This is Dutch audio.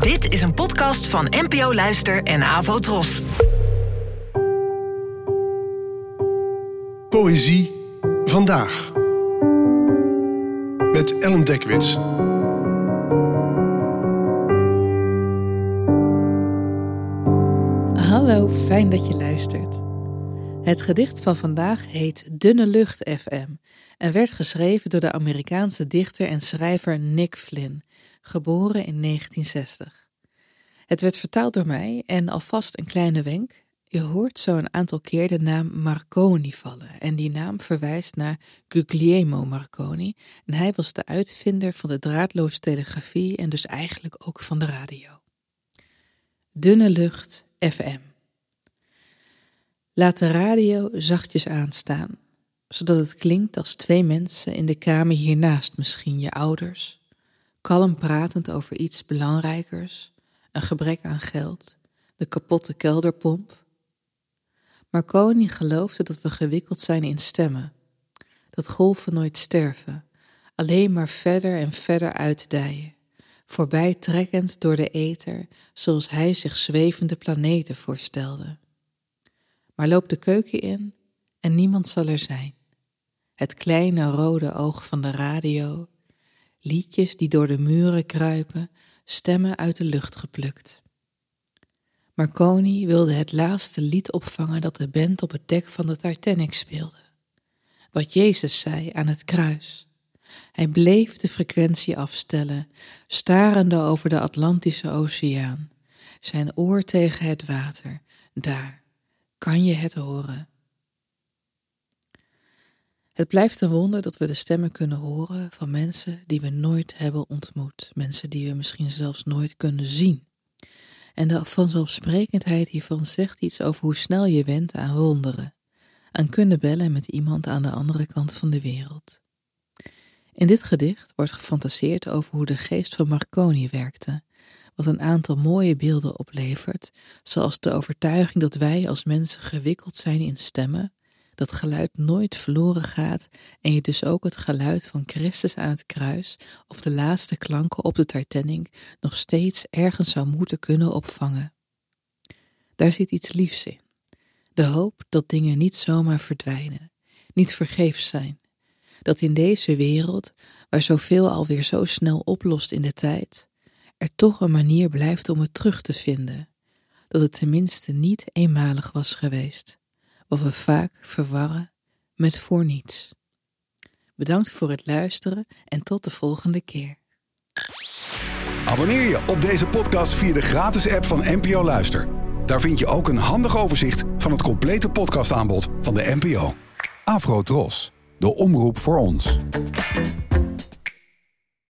Dit is een podcast van NPO Luister en Avo Tros. Poëzie vandaag. Met Ellen Dekwits. Hallo, fijn dat je luistert. Het gedicht van vandaag heet Dunne Lucht FM en werd geschreven door de Amerikaanse dichter en schrijver Nick Flynn, geboren in 1960. Het werd vertaald door mij en alvast een kleine wenk. Je hoort zo een aantal keer de naam Marconi vallen en die naam verwijst naar Guglielmo Marconi en hij was de uitvinder van de draadloze telegrafie en dus eigenlijk ook van de radio. Dunne Lucht FM Laat de radio zachtjes aanstaan, zodat het klinkt als twee mensen in de kamer hiernaast, misschien je ouders, kalm pratend over iets belangrijkers, een gebrek aan geld, de kapotte kelderpomp. Marconi geloofde dat we gewikkeld zijn in stemmen, dat golven nooit sterven, alleen maar verder en verder uitdijen, voorbij trekkend door de ether, zoals hij zich zwevende planeten voorstelde maar loop de keuken in en niemand zal er zijn. Het kleine rode oog van de radio, liedjes die door de muren kruipen, stemmen uit de lucht geplukt. Marconi wilde het laatste lied opvangen dat de band op het dek van de Titanic speelde. Wat Jezus zei aan het kruis. Hij bleef de frequentie afstellen, starende over de Atlantische Oceaan, zijn oor tegen het water, daar, kan je het horen? Het blijft een wonder dat we de stemmen kunnen horen van mensen die we nooit hebben ontmoet, mensen die we misschien zelfs nooit kunnen zien. En de vanzelfsprekendheid hiervan zegt iets over hoe snel je went aan wonderen, aan kunnen bellen met iemand aan de andere kant van de wereld. In dit gedicht wordt gefantaseerd over hoe de geest van Marconi werkte wat een aantal mooie beelden oplevert, zoals de overtuiging dat wij als mensen gewikkeld zijn in stemmen, dat geluid nooit verloren gaat en je dus ook het geluid van Christus aan het kruis of de laatste klanken op de Titanic nog steeds ergens zou moeten kunnen opvangen. Daar zit iets liefs in. De hoop dat dingen niet zomaar verdwijnen, niet vergeefs zijn. Dat in deze wereld, waar zoveel alweer zo snel oplost in de tijd, er toch een manier blijft om het terug te vinden, dat het tenminste niet eenmalig was geweest, wat we vaak verwarren met voor niets. Bedankt voor het luisteren en tot de volgende keer. Abonneer je op deze podcast via de gratis app van NPO Luister. Daar vind je ook een handig overzicht van het complete podcastaanbod van de NPO. Afro Tros, de omroep voor ons.